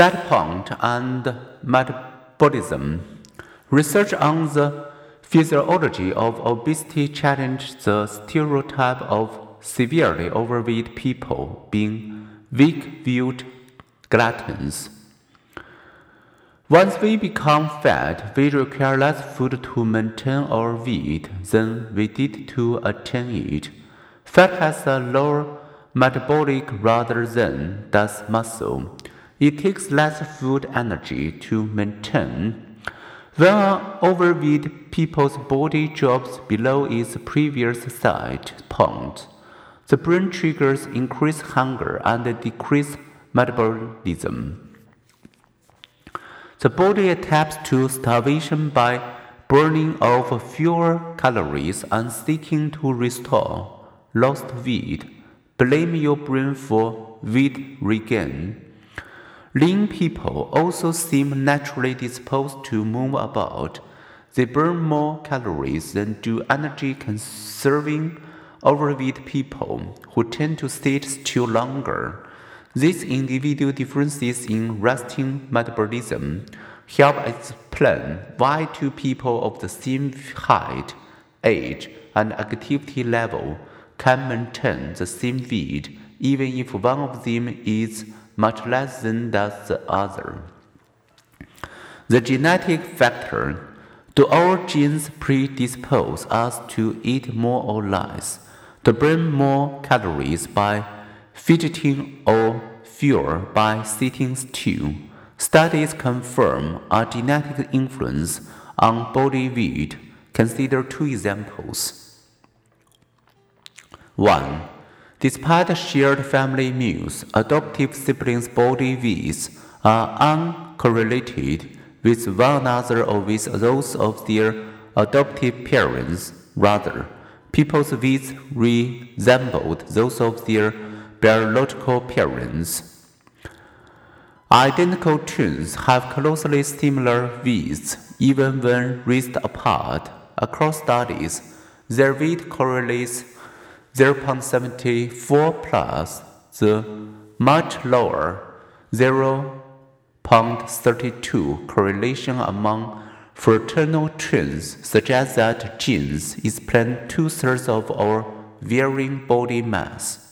Set point and metabolism. Research on the physiology of obesity challenged the stereotype of severely overweight people being weak viewed gluttons. Once we become fat, we require less food to maintain our weight than we did to attain it. Fat has a lower metabolic rather than does muscle. It takes less food energy to maintain. When overweight people's body drops below its previous set point, the brain triggers increased hunger and decreased metabolism. The body adapts to starvation by burning off fewer calories and seeking to restore lost weight. Blame your brain for weight regain. Lean people also seem naturally disposed to move about. They burn more calories than do energy conserving overweight people who tend to sit still longer. These individual differences in resting metabolism help explain why two people of the same height, age, and activity level can maintain the same weight even if one of them is much less than does the other. The genetic factor do our genes predispose us to eat more or less, to burn more calories by fidgeting or fewer by sitting still. Studies confirm a genetic influence on body weight. Consider two examples. 1. Despite shared family meals, adoptive siblings' body weights are uncorrelated with one another or with those of their adoptive parents. Rather, people's weights resembled those of their biological parents. Identical twins have closely similar weights even when raised apart. Across studies, their weight correlates 0.74 plus the much lower 0.32 correlation among fraternal twins suggests that genes explain two thirds of our varying body mass.